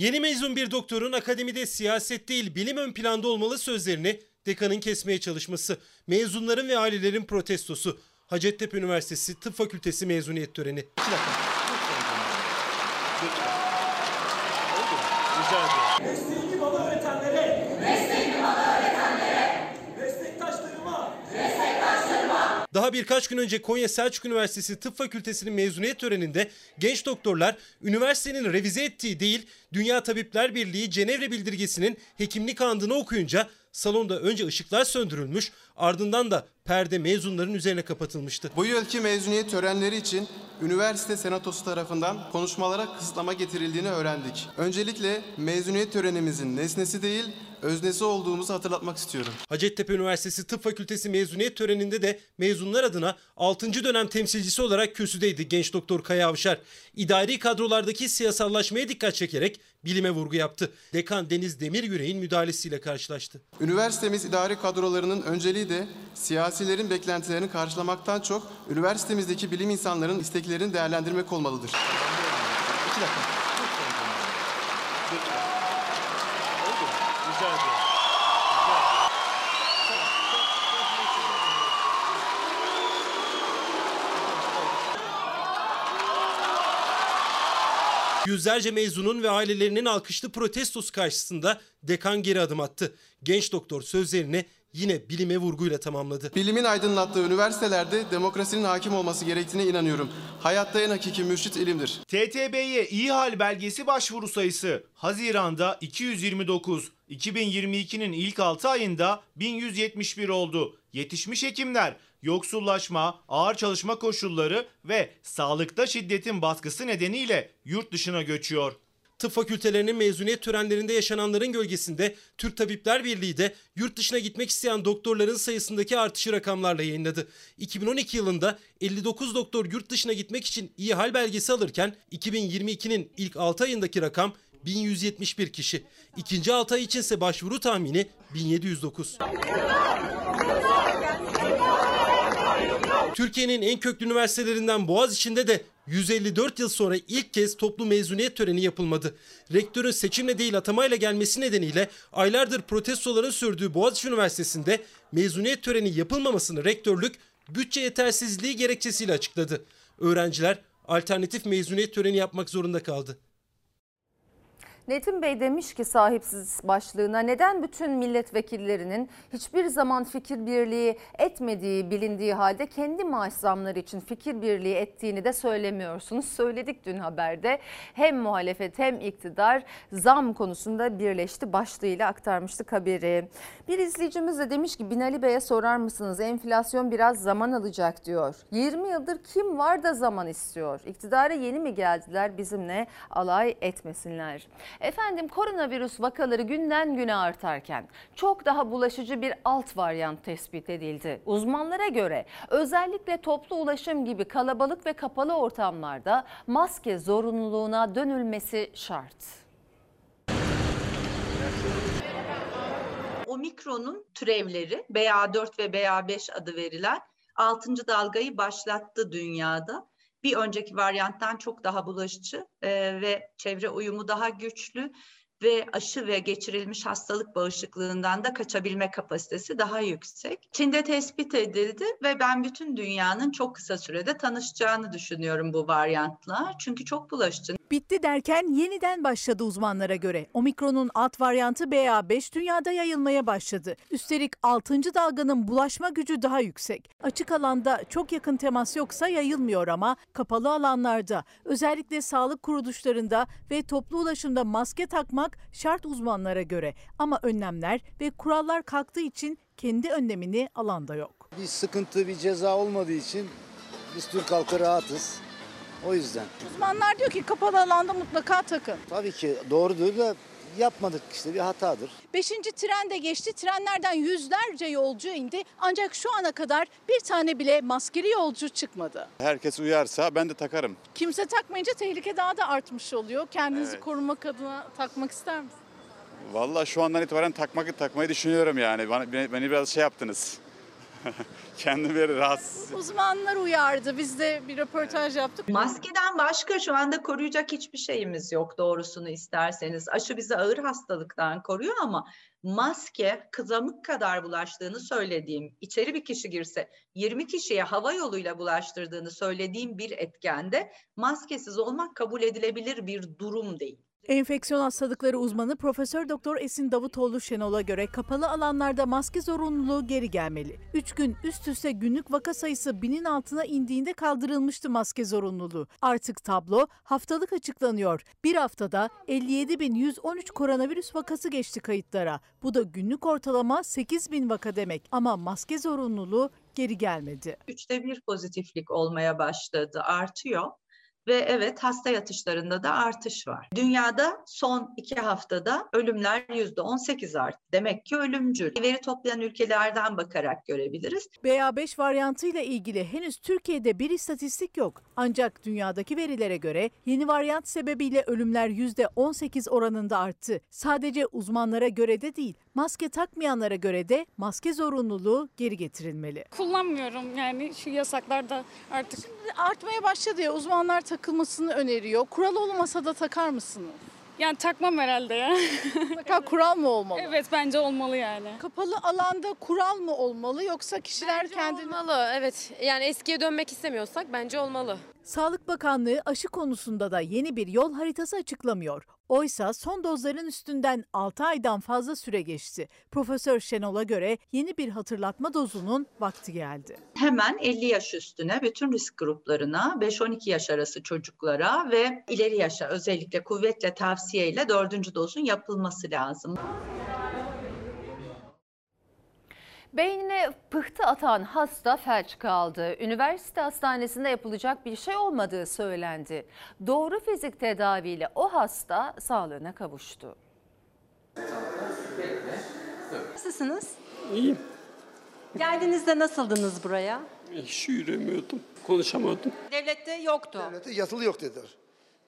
Yeni mezun bir doktorun akademide siyaset değil bilim ön planda olmalı sözlerini dekanın kesmeye çalışması, mezunların ve ailelerin protestosu, Hacettepe Üniversitesi Tıp Fakültesi mezuniyet töreni. Mesleğimi Daha birkaç gün önce Konya Selçuk Üniversitesi Tıp Fakültesi'nin mezuniyet töreninde genç doktorlar üniversitenin revize ettiği değil Dünya Tabipler Birliği Cenevre Bildirgesi'nin hekimlik andını okuyunca salonda önce ışıklar söndürülmüş ardından da perde mezunların üzerine kapatılmıştı. Bu yılki mezuniyet törenleri için üniversite senatosu tarafından konuşmalara kısıtlama getirildiğini öğrendik. Öncelikle mezuniyet törenimizin nesnesi değil, öznesi olduğumuzu hatırlatmak istiyorum. Hacettepe Üniversitesi Tıp Fakültesi mezuniyet töreninde de mezunlar adına 6. dönem temsilcisi olarak kürsüdeydi genç doktor Kaya Avşar. İdari kadrolardaki siyasallaşmaya dikkat çekerek bilime vurgu yaptı. Dekan Deniz Demirgüre'nin müdahalesiyle karşılaştı. Üniversitemiz idari kadrolarının önceliği de siyasilerin beklentilerini karşılamaktan çok üniversitemizdeki bilim insanlarının isteklerini değerlendirmek olmalıdır. İki dakika. Rica. Yüzlerce mezunun ve ailelerinin alkışlı protestosu karşısında dekan geri adım attı. Genç doktor sözlerini yine bilime vurguyla tamamladı. Bilimin aydınlattığı üniversitelerde demokrasinin hakim olması gerektiğine inanıyorum. Hayatta en hakiki mürşit ilimdir. TTB'ye iyi hal belgesi başvuru sayısı Haziran'da 229, 2022'nin ilk 6 ayında 1171 oldu. Yetişmiş hekimler yoksullaşma, ağır çalışma koşulları ve sağlıkta şiddetin baskısı nedeniyle yurt dışına göçüyor. Tıp fakültelerinin mezuniyet törenlerinde yaşananların gölgesinde Türk Tabipler Birliği de yurt dışına gitmek isteyen doktorların sayısındaki artışı rakamlarla yayınladı. 2012 yılında 59 doktor yurt dışına gitmek için iyi hal belgesi alırken 2022'nin ilk 6 ayındaki rakam 1171 kişi. İkinci 6 ay içinse başvuru tahmini 1709. Türkiye'nin en köklü üniversitelerinden Boğaziçi'nde de 154 yıl sonra ilk kez toplu mezuniyet töreni yapılmadı. Rektörün seçimle değil atamayla gelmesi nedeniyle aylardır protestoların sürdüğü Boğaziçi Üniversitesi'nde mezuniyet töreni yapılmamasını rektörlük bütçe yetersizliği gerekçesiyle açıkladı. Öğrenciler alternatif mezuniyet töreni yapmak zorunda kaldı. Netim Bey demiş ki sahipsiz başlığına neden bütün milletvekillerinin hiçbir zaman fikir birliği etmediği bilindiği halde kendi maaş zamları için fikir birliği ettiğini de söylemiyorsunuz. [LAUGHS] Söyledik dün haberde hem muhalefet hem iktidar zam konusunda birleşti başlığıyla aktarmıştık haberi. Bir izleyicimiz de demiş ki Binali Bey'e sorar mısınız enflasyon biraz zaman alacak diyor. 20 yıldır kim var da zaman istiyor? İktidara yeni mi geldiler bizimle alay etmesinler. Efendim koronavirüs vakaları günden güne artarken çok daha bulaşıcı bir alt varyant tespit edildi. Uzmanlara göre özellikle toplu ulaşım gibi kalabalık ve kapalı ortamlarda maske zorunluluğuna dönülmesi şart. Omikron'un türevleri BA4 ve BA5 adı verilen 6. dalgayı başlattı dünyada. Bir önceki varyanttan çok daha bulaşıcı e, ve çevre uyumu daha güçlü ve aşı ve geçirilmiş hastalık bağışıklığından da kaçabilme kapasitesi daha yüksek. Çin'de tespit edildi ve ben bütün dünyanın çok kısa sürede tanışacağını düşünüyorum bu varyantla. Çünkü çok bulaşıcı. Bitti derken yeniden başladı uzmanlara göre. Omikron'un alt varyantı BA5 dünyada yayılmaya başladı. Üstelik 6. dalganın bulaşma gücü daha yüksek. Açık alanda çok yakın temas yoksa yayılmıyor ama kapalı alanlarda özellikle sağlık kuruluşlarında ve toplu ulaşımda maske takmak şart uzmanlara göre. Ama önlemler ve kurallar kalktığı için kendi önlemini alanda yok. Bir sıkıntı, bir ceza olmadığı için biz Türk halkı rahatız. O yüzden. Uzmanlar diyor ki kapalı alanda mutlaka takın. Tabii ki doğrudur da yapmadık işte bir hatadır. Beşinci tren de geçti. Trenlerden yüzlerce yolcu indi. Ancak şu ana kadar bir tane bile maskeli yolcu çıkmadı. Herkes uyarsa ben de takarım. Kimse takmayınca tehlike daha da artmış oluyor. Kendinizi Evet. korumak adına takmak ister misiniz? Vallahi şu andan itibaren takmak takmayı düşünüyorum yani. Bana, beni, beni biraz şey yaptınız. [LAUGHS] Kendim bir rahatsız. Uzmanlar uyardı. Biz de bir röportaj yaptık. Maskeden başka şu anda koruyacak hiçbir şeyimiz yok doğrusunu isterseniz. Aşı bizi ağır hastalıktan koruyor ama maske kızamık kadar bulaştığını söylediğim, içeri bir kişi girse 20 kişiye hava yoluyla bulaştırdığını söylediğim bir etkende maskesiz olmak kabul edilebilir bir durum değil. Enfeksiyon hastalıkları uzmanı Profesör Doktor Esin Davutoğlu Şenol'a göre kapalı alanlarda maske zorunluluğu geri gelmeli. 3 gün üst üste günlük vaka sayısı binin altına indiğinde kaldırılmıştı maske zorunluluğu. Artık tablo haftalık açıklanıyor. Bir haftada 57.113 koronavirüs vakası geçti kayıtlara. Bu da günlük ortalama 8 bin vaka demek. Ama maske zorunluluğu geri gelmedi. Üçte bir pozitiflik olmaya başladı, artıyor. Ve evet hasta yatışlarında da artış var. Dünyada son iki haftada ölümler yüzde 18 arttı. Demek ki ölümcül. Veri toplayan ülkelerden bakarak görebiliriz. BA5 varyantıyla ilgili henüz Türkiye'de bir istatistik yok. Ancak dünyadaki verilere göre yeni varyant sebebiyle ölümler %18 oranında arttı. Sadece uzmanlara göre de değil, maske takmayanlara göre de maske zorunluluğu geri getirilmeli. Kullanmıyorum yani şu yasaklarda artık. Artmaya başladı ya uzmanlar takılmasını öneriyor. Kural olmasa da takar mısınız? Yani takmam herhalde ya. [LAUGHS] Mutlaka kural mı olmalı? Evet bence olmalı yani. Kapalı alanda kural mı olmalı yoksa kişiler kendini... Olmalı evet. Yani eskiye dönmek istemiyorsak bence olmalı. Sağlık Bakanlığı aşı konusunda da yeni bir yol haritası açıklamıyor. Oysa son dozların üstünden 6 aydan fazla süre geçti. Profesör Şenol'a göre yeni bir hatırlatma dozunun vakti geldi. Hemen 50 yaş üstüne bütün risk gruplarına, 5-12 yaş arası çocuklara ve ileri yaşa özellikle kuvvetle tavsiyeyle dördüncü dozun yapılması lazım. Beynine pıhtı atan hasta felç kaldı. Üniversite hastanesinde yapılacak bir şey olmadığı söylendi. Doğru fizik tedaviyle o hasta sağlığına kavuştu. Nasılsınız? İyiyim. Geldiğinizde nasıldınız buraya? Hiç yürümüyordum, konuşamıyordum. Devlette yoktu. Devlete yatılı yok dediler.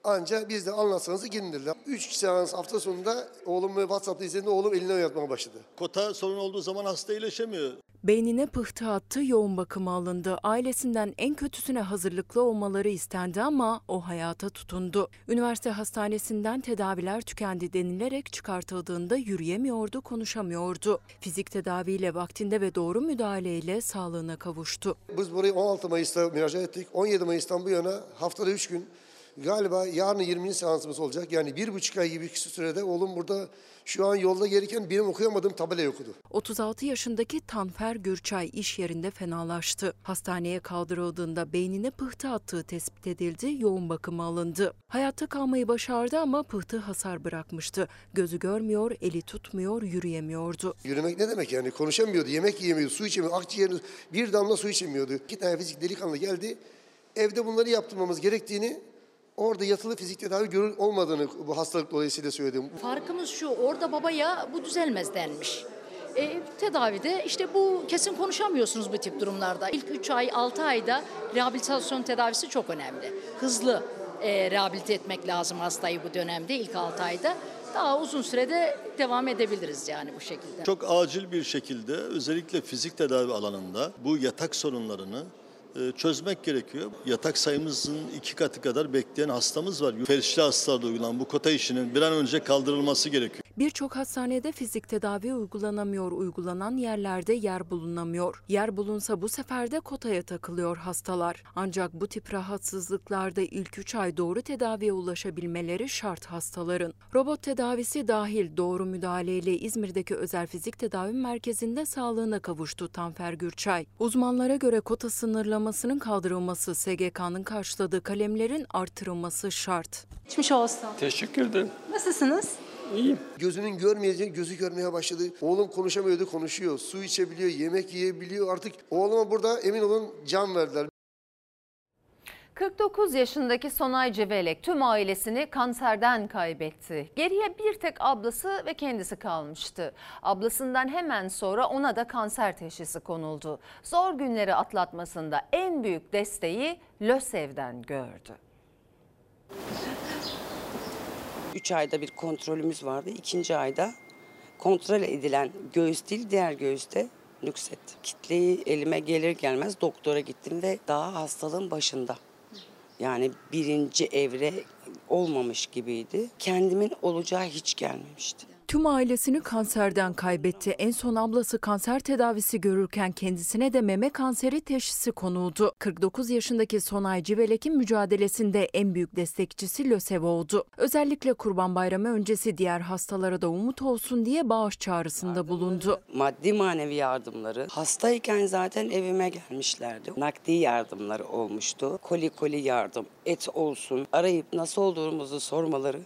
Anca biz de anlatsanız gidin dediler. Üç seans hafta sonunda oğlum WhatsApp'ta izlediğinde oğlum eline oynatmaya başladı. Kota sorun olduğu zaman hasta iyileşemiyor. Beynine pıhtı attı, yoğun bakıma alındı. Ailesinden en kötüsüne hazırlıklı olmaları istendi ama o hayata tutundu. Üniversite hastanesinden tedaviler tükendi denilerek çıkartıldığında yürüyemiyordu, konuşamıyordu. Fizik tedaviyle vaktinde ve doğru müdahaleyle sağlığına kavuştu. Biz burayı 16 Mayıs'ta müracaat ettik. 17 Mayıs'tan bu yana haftada 3 gün galiba yarın 20. seansımız olacak. Yani bir buçuk ay gibi sürede oğlum burada şu an yolda gelirken benim okuyamadığım tabelayı okudu. 36 yaşındaki Tanfer Gürçay iş yerinde fenalaştı. Hastaneye kaldırıldığında beynine pıhtı attığı tespit edildi, yoğun bakıma alındı. Hayatta kalmayı başardı ama pıhtı hasar bırakmıştı. Gözü görmüyor, eli tutmuyor, yürüyemiyordu. Yürümek ne demek yani? Konuşamıyordu, yemek yiyemiyordu, su içemiyordu. Akciğerini bir damla su içemiyordu. İki tane fizik delikanlı geldi. Evde bunları yaptırmamız gerektiğini Orada yatılı fizik tedavi görül olmadığını bu hastalık dolayısıyla söyledim. Farkımız şu, orada babaya bu düzelmez denmiş. E, tedavide işte bu kesin konuşamıyorsunuz bu tip durumlarda. İlk 3 ay 6 ayda rehabilitasyon tedavisi çok önemli. Hızlı e, rehabilite etmek lazım hastayı bu dönemde ilk 6 ayda. Daha uzun sürede devam edebiliriz yani bu şekilde. Çok acil bir şekilde özellikle fizik tedavi alanında bu yatak sorunlarını çözmek gerekiyor. Yatak sayımızın iki katı kadar bekleyen hastamız var. Felçli hastalarda uygulanan bu kota işinin bir an önce kaldırılması gerekiyor. Birçok hastanede fizik tedavi uygulanamıyor, uygulanan yerlerde yer bulunamıyor. Yer bulunsa bu sefer de kotaya takılıyor hastalar. Ancak bu tip rahatsızlıklarda ilk 3 ay doğru tedaviye ulaşabilmeleri şart hastaların. Robot tedavisi dahil doğru müdahaleyle İzmir'deki özel fizik tedavi merkezinde sağlığına kavuştu Tanfer Gürçay. Uzmanlara göre kota sınırlamasının kaldırılması, SGK'nın karşıladığı kalemlerin artırılması şart. Geçmiş olsun. Teşekkür ederim. Nasılsınız? İyiyim. Gözünün görmeyeceği gözü görmeye başladı. Oğlum konuşamıyordu, konuşuyor. Su içebiliyor, yemek yiyebiliyor. Artık oğluma burada emin olun can verdiler. 49 yaşındaki Sonay Civelek tüm ailesini kanserden kaybetti. Geriye bir tek ablası ve kendisi kalmıştı. Ablasından hemen sonra ona da kanser teşhisi konuldu. Zor günleri atlatmasında en büyük desteği LÖSEV'den gördü. 3 ayda bir kontrolümüz vardı. İkinci ayda kontrol edilen göğüs değil diğer göğüste nüksetti. Kitleyi elime gelir gelmez doktora gittim ve daha hastalığın başında. Yani birinci evre olmamış gibiydi. Kendimin olacağı hiç gelmemişti. Tüm ailesini kanserden kaybetti. En son ablası kanser tedavisi görürken kendisine de meme kanseri teşhisi konuldu. 49 yaşındaki Sonay Civelek'in mücadelesinde en büyük destekçisi LÖSEV oldu. Özellikle Kurban Bayramı öncesi diğer hastalara da umut olsun diye bağış çağrısında bulundu. Maddi manevi yardımları. Hastayken zaten evime gelmişlerdi. Nakdi yardımları olmuştu. Koli koli yardım, et olsun. Arayıp nasıl olduğumuzu sormaları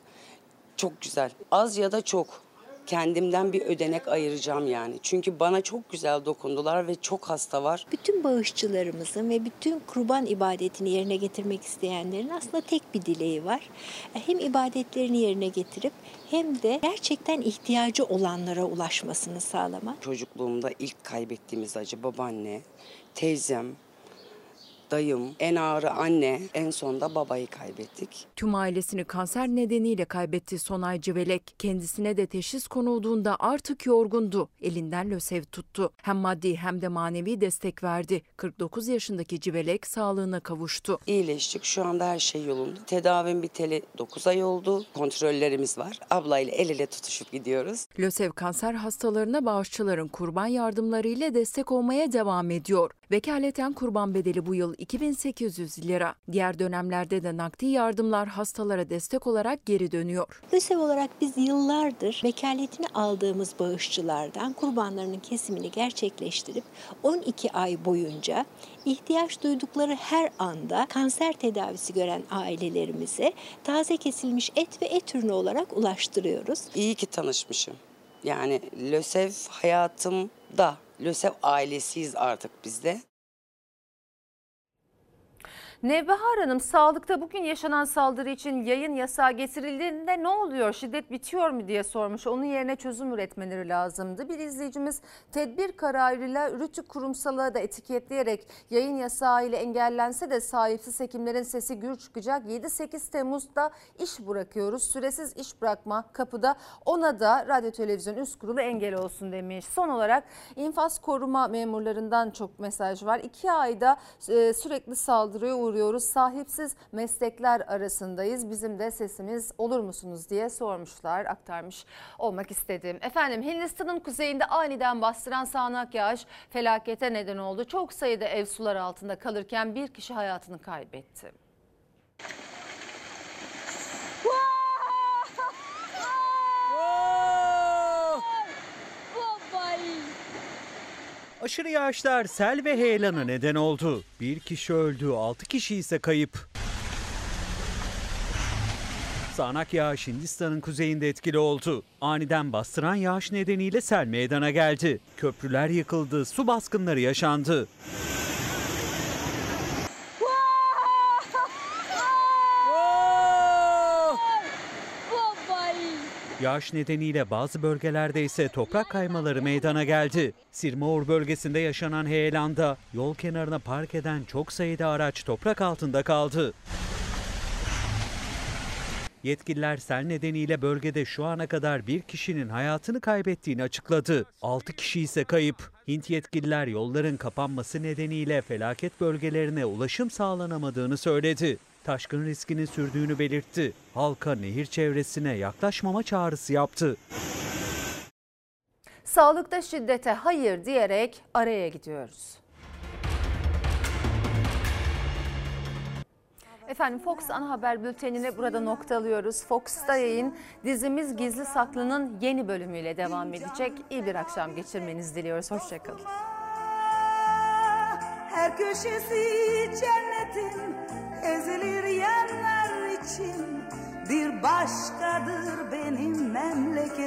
çok güzel. Az ya da çok kendimden bir ödenek ayıracağım yani. Çünkü bana çok güzel dokundular ve çok hasta var. Bütün bağışçılarımızın ve bütün kurban ibadetini yerine getirmek isteyenlerin aslında tek bir dileği var. Hem ibadetlerini yerine getirip hem de gerçekten ihtiyacı olanlara ulaşmasını sağlamak. Çocukluğumda ilk kaybettiğimiz acı babaanne, teyzem, dayım, en ağrı anne, en sonda babayı kaybettik. Tüm ailesini kanser nedeniyle kaybetti Sonay Civelek. Kendisine de teşhis konulduğunda artık yorgundu. Elinden lösev tuttu. Hem maddi hem de manevi destek verdi. 49 yaşındaki Civelek sağlığına kavuştu. İyileştik. Şu anda her şey yolunda. Tedavim biteli 9 ay oldu. Kontrollerimiz var. Ablayla el ele tutuşup gidiyoruz. LÖSEV kanser hastalarına bağışçıların kurban yardımlarıyla destek olmaya devam ediyor. Vekaleten kurban bedeli bu yıl 2800 lira. Diğer dönemlerde de nakdi yardımlar hastalara destek olarak geri dönüyor. LÖSEV olarak biz yıllardır vekaletini aldığımız bağışçılardan kurbanlarının kesimini gerçekleştirip 12 ay boyunca ihtiyaç duydukları her anda kanser tedavisi gören ailelerimize taze kesilmiş et ve et ürünü olarak ulaştırıyoruz. İyi ki tanışmışım. Yani LÖSEV hayatımda, LÖSEV ailesiyiz artık biz de. Nevbahar Hanım sağlıkta bugün yaşanan saldırı için yayın yasağı getirildiğinde ne oluyor? Şiddet bitiyor mu diye sormuş. Onun yerine çözüm üretmeleri lazımdı. Bir izleyicimiz tedbir kararıyla Rütü Kurumsal'a da etiketleyerek yayın yasağı ile engellense de sahipsiz hekimlerin sesi gür çıkacak. 7-8 Temmuz'da iş bırakıyoruz. Süresiz iş bırakma kapıda ona da Radyo Televizyon Üst Kurulu engel olsun demiş. Son olarak infaz koruma memurlarından çok mesaj var. İki ayda e, sürekli saldırıya uğruyoruz. Sahipsiz meslekler arasındayız. Bizim de sesimiz olur musunuz diye sormuşlar. Aktarmış olmak istedim. Efendim Hindistan'ın kuzeyinde aniden bastıran sağanak yağış felakete neden oldu. Çok sayıda ev sular altında kalırken bir kişi hayatını kaybetti. Aşırı yağışlar sel ve heyelana neden oldu. Bir kişi öldü, 6 kişi ise kayıp. Sağanak yağış Hindistan'ın kuzeyinde etkili oldu. Aniden bastıran yağış nedeniyle sel meydana geldi. Köprüler yıkıldı, su baskınları yaşandı. Yağış nedeniyle bazı bölgelerde ise toprak kaymaları meydana geldi. Sirmaur bölgesinde yaşanan heyelanda yol kenarına park eden çok sayıda araç toprak altında kaldı. Yetkililer sel nedeniyle bölgede şu ana kadar bir kişinin hayatını kaybettiğini açıkladı. 6 kişi ise kayıp. Hint yetkililer yolların kapanması nedeniyle felaket bölgelerine ulaşım sağlanamadığını söyledi. Taşkın riskinin sürdüğünü belirtti. Halka nehir çevresine yaklaşmama çağrısı yaptı. Sağlıkta şiddete hayır diyerek araya gidiyoruz. Efendim Fox ana haber bültenine burada noktalıyoruz. Fox'ta yayın dizimiz Gizli Saklı'nın yeni bölümüyle devam edecek. İyi bir akşam geçirmenizi diliyoruz. Hoşçakalın. Her köşesi cennetin ezilir yanlar için Bir başkadır benim memleket